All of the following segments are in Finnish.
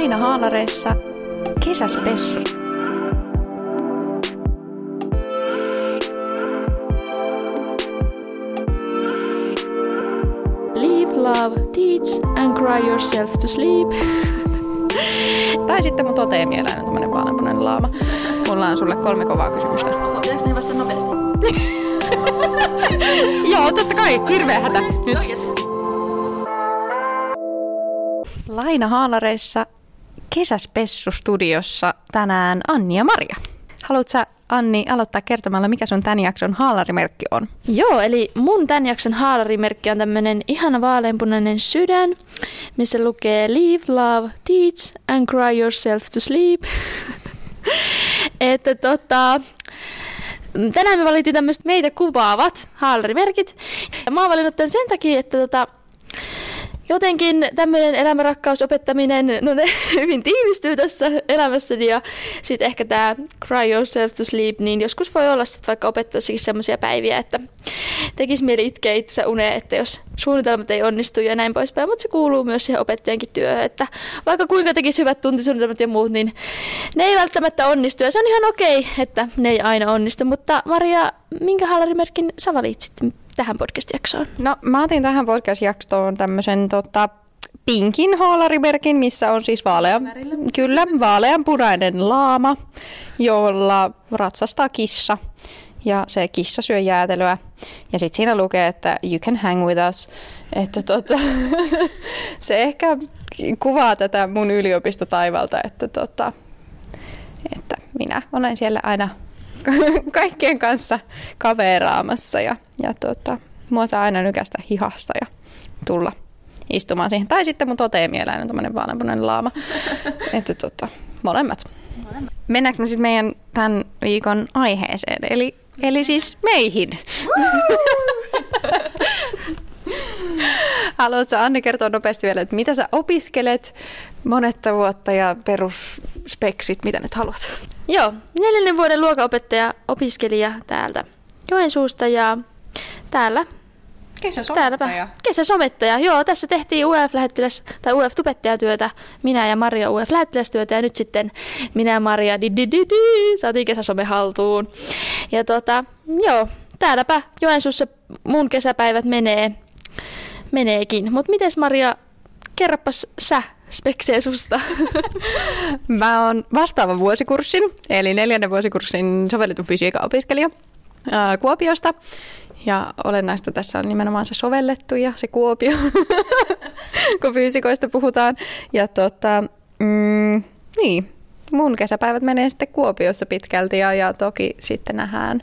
Laina haalareissa kesäspessu. Leave, love, teach and cry yourself to sleep. Tai sitten mun toteemieläinen, tämmönen vaaleanpunainen laama. Mulla on sulle kolme kovaa kysymystä. Pitääkö ne vastata nopeasti? Joo, totta kai. Hirveä hätä. Nyt. Laina haalareissa kesäspessu-studiossa tänään Anni ja Maria. Haluatko Anni, aloittaa kertomalla, mikä sun tämän jakson haalarimerkki on? Joo, eli mun tämän jakson haalarimerkki on tämmönen ihana vaaleanpunainen sydän, missä lukee Leave, love, teach and cry yourself to sleep. että tota, tänään me valittiin tämmöiset meitä kuvaavat haalarimerkit. Ja mä oon valinnut tämän sen takia, että tota, jotenkin tämmöinen elämänrakkaus, opettaminen, no ne hyvin tiivistyy tässä elämässäni ja sitten ehkä tämä cry yourself to sleep, niin joskus voi olla sitten vaikka opettaisikin semmoisia päiviä, että tekisi mieli itkeä itse uneen, että jos suunnitelmat ei onnistu ja näin poispäin, mutta se kuuluu myös siihen opettajankin työhön, että vaikka kuinka tekisi hyvät tuntisuunnitelmat ja muut, niin ne ei välttämättä onnistu. Ja se on ihan okei, että ne ei aina onnistu, mutta Maria, minkä haalarimerkin sä valitsit tähän podcast-jaksoon? No mä otin tähän podcast-jaksoon tämmöisen tota, pinkin haalarimerkin, missä on siis vaalean, kyllä, vaaleanpunainen laama, jolla ratsastaa kissa. Ja se kissa syö jäätelöä. Ja sitten siinä lukee, että you can hang with us. Että tota, se ehkä kuvaa tätä mun yliopistotaivalta, että, tota, että minä olen siellä aina kaikkien kanssa kaveraamassa ja, ja tota, mua saa aina nykästä hihasta ja tulla istumaan siihen. Tai sitten mun toteemieläinen, tämmöinen vaaleanpunainen laama. että tota, molemmat. molemmat. Mennäänkö me sitten meidän tämän viikon aiheeseen, eli, eli siis meihin? Haluatko Anne kertoa nopeasti vielä, että mitä sä opiskelet, monetta vuotta ja perusspeksit, mitä nyt haluat? Joo, neljännen vuoden luokanopettaja, opiskelija täältä Joensuusta ja täällä Kesäsomettaja. Kesäsomettaja, joo. Tässä tehtiin UF-lähettiläs, tai UF-tubettajatyötä, minä ja Maria UF-lähettilästyötä, ja nyt sitten minä ja Maria di, di, di, di, saatiin kesäsome haltuun. Ja tota, joo, täälläpä Joensuussa mun kesäpäivät menee, meneekin. Mutta miten Maria, kerropas sä speksejä susta? Mä oon vastaavan vuosikurssin, eli neljännen vuosikurssin sovelletun fysiikan opiskelija Kuopiosta. Ja olennaista tässä on nimenomaan se sovellettu ja se Kuopio, kun fyysikoista puhutaan. Ja tota, mm, niin, mun kesäpäivät menee sitten Kuopiossa pitkälti ja, ja toki sitten nähdään,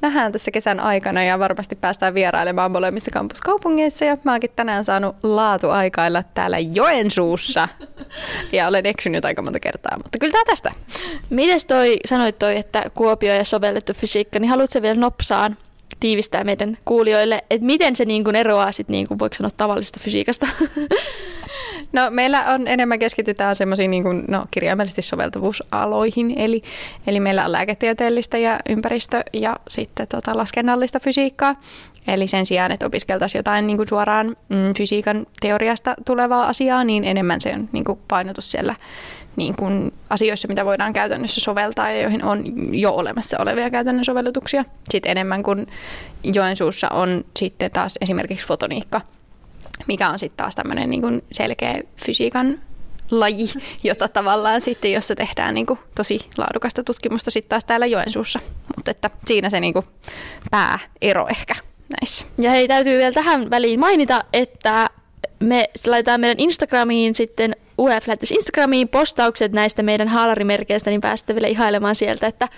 nähdään tässä kesän aikana ja varmasti päästään vierailemaan molemmissa kampuskaupungeissa ja mä oonkin tänään saanut laatuaikailla täällä Joensuussa. Ja olen eksynyt aika monta kertaa, mutta kyllä tää tästä. Mites toi, sanoit toi, että Kuopio ja sovellettu fysiikka, niin haluatko vielä nopsaan tiivistää meidän kuulijoille, että miten se niin kuin eroaa sit niin kuin, voiko sanoa tavallisesta fysiikasta? No meillä on enemmän keskitytään semmoisiin niin kuin, no, kirjaimellisesti soveltuvuusaloihin, eli, eli meillä on lääketieteellistä ja ympäristö- ja sitten tota, laskennallista fysiikkaa. Eli sen sijaan, että opiskeltaisiin jotain niin kuin suoraan mm, fysiikan teoriasta tulevaa asiaa, niin enemmän se on niin kuin painotus siellä niin kuin asioissa, mitä voidaan käytännössä soveltaa ja joihin on jo olemassa olevia käytännön sovellutuksia. Sitten enemmän kuin Joensuussa on sitten taas esimerkiksi fotoniikka, mikä on sitten taas tämmöinen niin kuin selkeä fysiikan laji, jota tavallaan sitten, jossa tehdään niin kuin tosi laadukasta tutkimusta sitten taas täällä Joensuussa. Mutta että siinä se niin kuin pääero ehkä näissä. Ja hei, täytyy vielä tähän väliin mainita, että me laitetaan meidän Instagramiin sitten UF lähettäisi Instagramiin postaukset näistä meidän haalarimerkeistä, niin pääsette vielä ihailemaan sieltä, että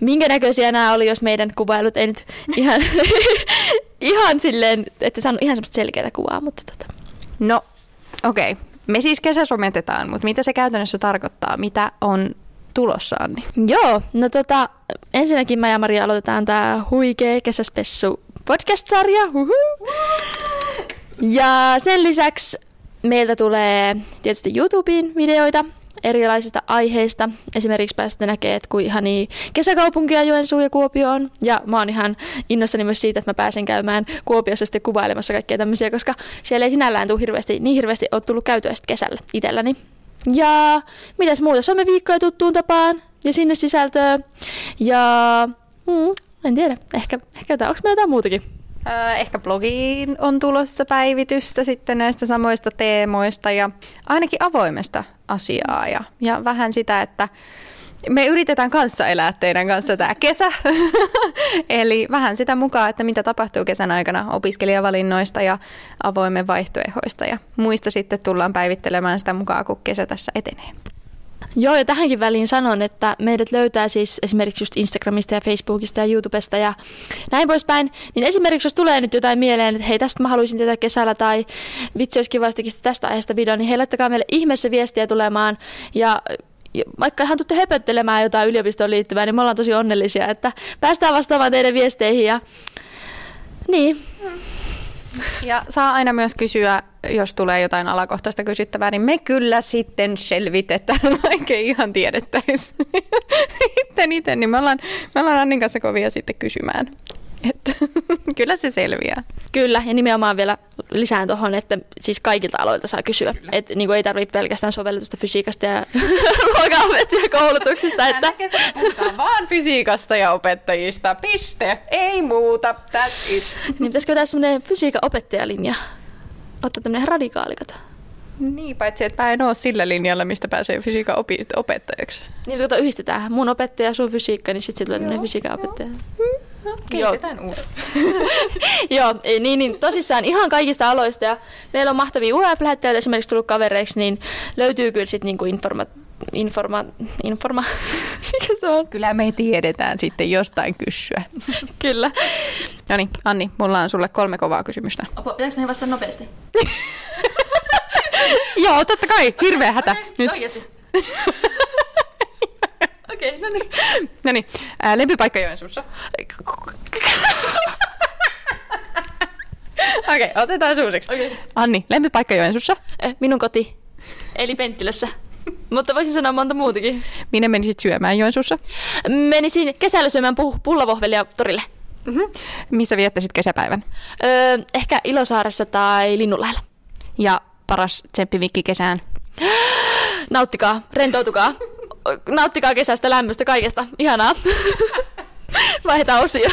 minkä näköisiä nämä oli, jos meidän kuvailut ei nyt ihan, ihan silleen, että saanut ihan semmoista selkeää kuvaa, mutta tota. No, okei. Okay. Me siis kesäsometetaan, mutta mitä se käytännössä tarkoittaa? Mitä on tulossa, Anni? Joo, no tota, ensinnäkin mä ja Maria aloitetaan tää huikea kesäspessu podcast-sarja. Huhu. Ja sen lisäksi meiltä tulee tietysti YouTubeen videoita erilaisista aiheista. Esimerkiksi päästä näkee, että kuin ihania kesäkaupunkia Joensuu ja Kuopio on. Ja mä oon ihan innossani myös siitä, että mä pääsen käymään Kuopiossa sitten kuvailemassa kaikkia tämmöisiä, koska siellä ei sinällään tule hirveästi, niin hirveästi ole tullut käytyä kesällä itselläni. Ja mitäs muuta? Someviikkoja tuttuun tapaan ja sinne sisältöä. Ja mm, en tiedä, ehkä, ehkä jotain. Onko meillä jotain muutakin? Öö, ehkä blogiin on tulossa päivitystä sitten näistä samoista teemoista ja ainakin avoimesta asiaa ja, ja vähän sitä, että me yritetään kanssa elää teidän kanssa tämä kesä. Eli vähän sitä mukaan, että mitä tapahtuu kesän aikana opiskelijavalinnoista ja avoimen vaihtoehdoista. Ja muista sitten tullaan päivittelemään sitä mukaan, kun kesä tässä etenee. Joo, ja tähänkin väliin sanon, että meidät löytää siis esimerkiksi just Instagramista ja Facebookista ja YouTubesta ja näin poispäin. Niin esimerkiksi jos tulee nyt jotain mieleen, että hei tästä mä haluaisin tätä kesällä tai vitsi olisi kiva tästä aiheesta video, niin hei laittakaa meille ihmeessä viestiä tulemaan ja vaikka ihan tuutte höpöttelemään jotain yliopistoon liittyvää, niin me ollaan tosi onnellisia, että päästään vastaamaan teidän viesteihin ja niin. Ja saa aina myös kysyä, jos tulee jotain alakohtaista kysyttävää, niin me kyllä sitten selvitetään, vaikka ihan tiedettäisi. sitten itse, niin me ollaan, me ollaan Annin kanssa kovia sitten kysymään. Että kyllä se selviää. Kyllä, ja nimenomaan vielä lisään tuohon, että siis kaikilta aloilta saa kysyä. Että niin ei tarvitse pelkästään sovelletusta fysiikasta ja koulutuksesta. Että... puhutaan vaan fysiikasta ja opettajista. Piste. Ei muuta. That's it. Niin pitäisikö vetää semmoinen fysiikan opettajalinja? Ottaa tämmöinen radikaalikata. Niin, paitsi että mä en ole sillä linjalla, mistä pääsee fysiikan opi- opettajaksi. Niin, mutta yhdistetään. Mun opettaja, sun fysiikka, niin sitten tulee tämmöinen fysiikan opettaja. Mm. Kehitetään uusi. Joo, niin, niin tosissaan ihan kaikista aloista. Ja meillä on mahtavia UF-lähettäjiä esimerkiksi tullut kavereiksi, niin löytyy kyllä sitten niinku informa, informa, informa, mikä se on? Kyllä me tiedetään sitten jostain kysyä. kyllä. No niin, Anni, mulla on sulle kolme kovaa kysymystä. Opo, pitääkö näihin vastata nopeasti? Joo, totta kai. Hirveä hätä. Okay, Nyt. Oikeasti. Okei, okay, no niin. No niin, lempipaikka Joensuussa. Okei, okay, otetaan suusiksi. Okay. Anni, lempipaikka Joensuussa? Eh, minun koti, eli Penttilässä. Mutta voisin sanoa monta muutakin. Minne menisit syömään Joensuussa? Menisin kesällä syömään pu- pullavohvelia torille. Mm-hmm. Missä viettäisit kesäpäivän? Öö, ehkä Ilosaaressa tai Linnunlailla. Ja paras tsemppivikki kesään? Nauttikaa, rentoutukaa nauttikaa kesästä, lämmöstä, kaikesta. Ihanaa. Vaihdetaan osia.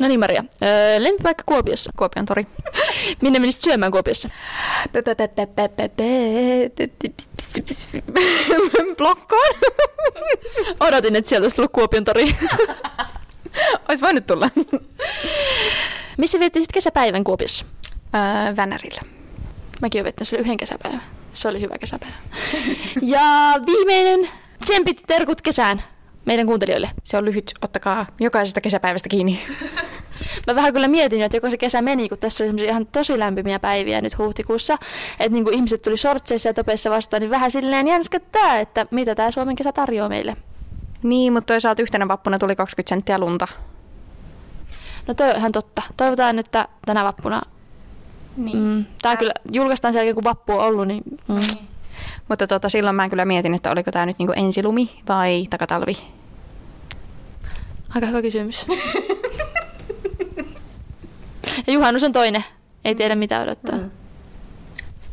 no niin Maria, öö, lempipaikka Kuopiossa. Kuopion tori. Minne menisit syömään Kuopiossa? Blokkoon. Odotin, että sieltä olisi tullut Kuopion tori. Olisi voinut tulla. Missä viettisit kesäpäivän Kuopiossa? Öö, Vänärillä. Mäkin olen viettänyt yhden kesäpäivän. Se oli hyvä kesäpäivä. ja viimeinen Tsempit terkut kesään meidän kuuntelijoille. Se on lyhyt, ottakaa jokaisesta kesäpäivästä kiinni. Mä vähän kyllä mietin, että joko se kesä meni, kun tässä oli ihan tosi lämpimiä päiviä nyt huhtikuussa, että niin kuin ihmiset tuli sortseissa ja topeissa vastaan, niin vähän silleen jänskättää, että mitä tämä Suomen kesä tarjoaa meille. Niin, mutta toisaalta yhtenä vappuna tuli 20 senttiä lunta. No toi on ihan totta. Toivotaan, että tänä vappuna... Niin. Mm, tää kyllä julkaistaan sen jälkeen, kun vappu on ollut, niin... Mm. Niin. Mutta tota, silloin mä kyllä mietin, että oliko tämä nyt niinku ensilumi vai takatalvi. Aika hyvä kysymys. ja juhannus on toinen. Ei tiedä mitä odottaa. Mm.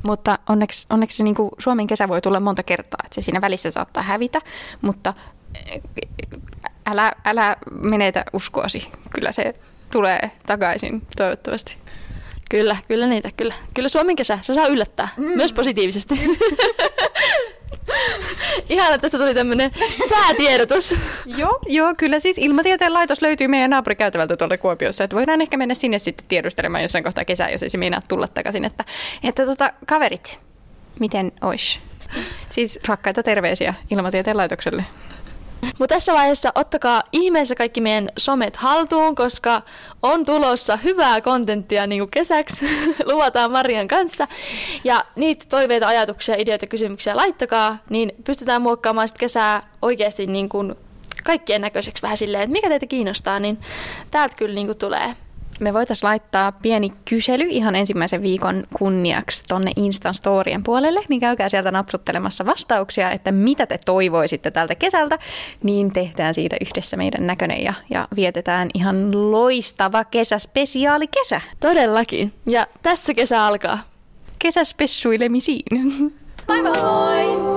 Mutta onneksi, onneksi se niinku Suomen kesä voi tulla monta kertaa. Että se siinä välissä saattaa hävitä, mutta eh, älä, älä menetä uskoasi. Kyllä se tulee takaisin toivottavasti. Kyllä, kyllä niitä, kyllä. Kyllä Suomen kesä, se saa yllättää, mm. myös positiivisesti. Ihan, että tässä tuli tämmöinen säätiedotus. joo, joo, kyllä siis Ilmatieteen laitos löytyy meidän naapurikäytävältä tuolla Kuopiossa, että voidaan ehkä mennä sinne sitten tiedustelemaan jossain kohtaa kesää, jos ei se meinaa tulla takaisin. Että, että tota, kaverit, miten ois? Siis rakkaita terveisiä Ilmatieteen laitokselle. Mutta tässä vaiheessa ottakaa ihmeessä kaikki meidän somet haltuun, koska on tulossa hyvää kontenttia niin kuin kesäksi. Luvataan Marian kanssa. Ja niitä toiveita, ajatuksia, ideoita, kysymyksiä laittakaa, niin pystytään muokkaamaan sitten kesää oikeasti niin kuin kaikkien näköiseksi vähän silleen, että mikä teitä kiinnostaa, niin täältä kyllä niin kuin tulee me voitaisiin laittaa pieni kysely ihan ensimmäisen viikon kunniaksi tonne Instan Storien puolelle, niin käykää sieltä napsuttelemassa vastauksia, että mitä te toivoisitte tältä kesältä, niin tehdään siitä yhdessä meidän näköinen ja, ja vietetään ihan loistava kesä, spesiaali kesä. Todellakin. Ja tässä kesä alkaa. Kesäspessuilemisiin. Bye bye!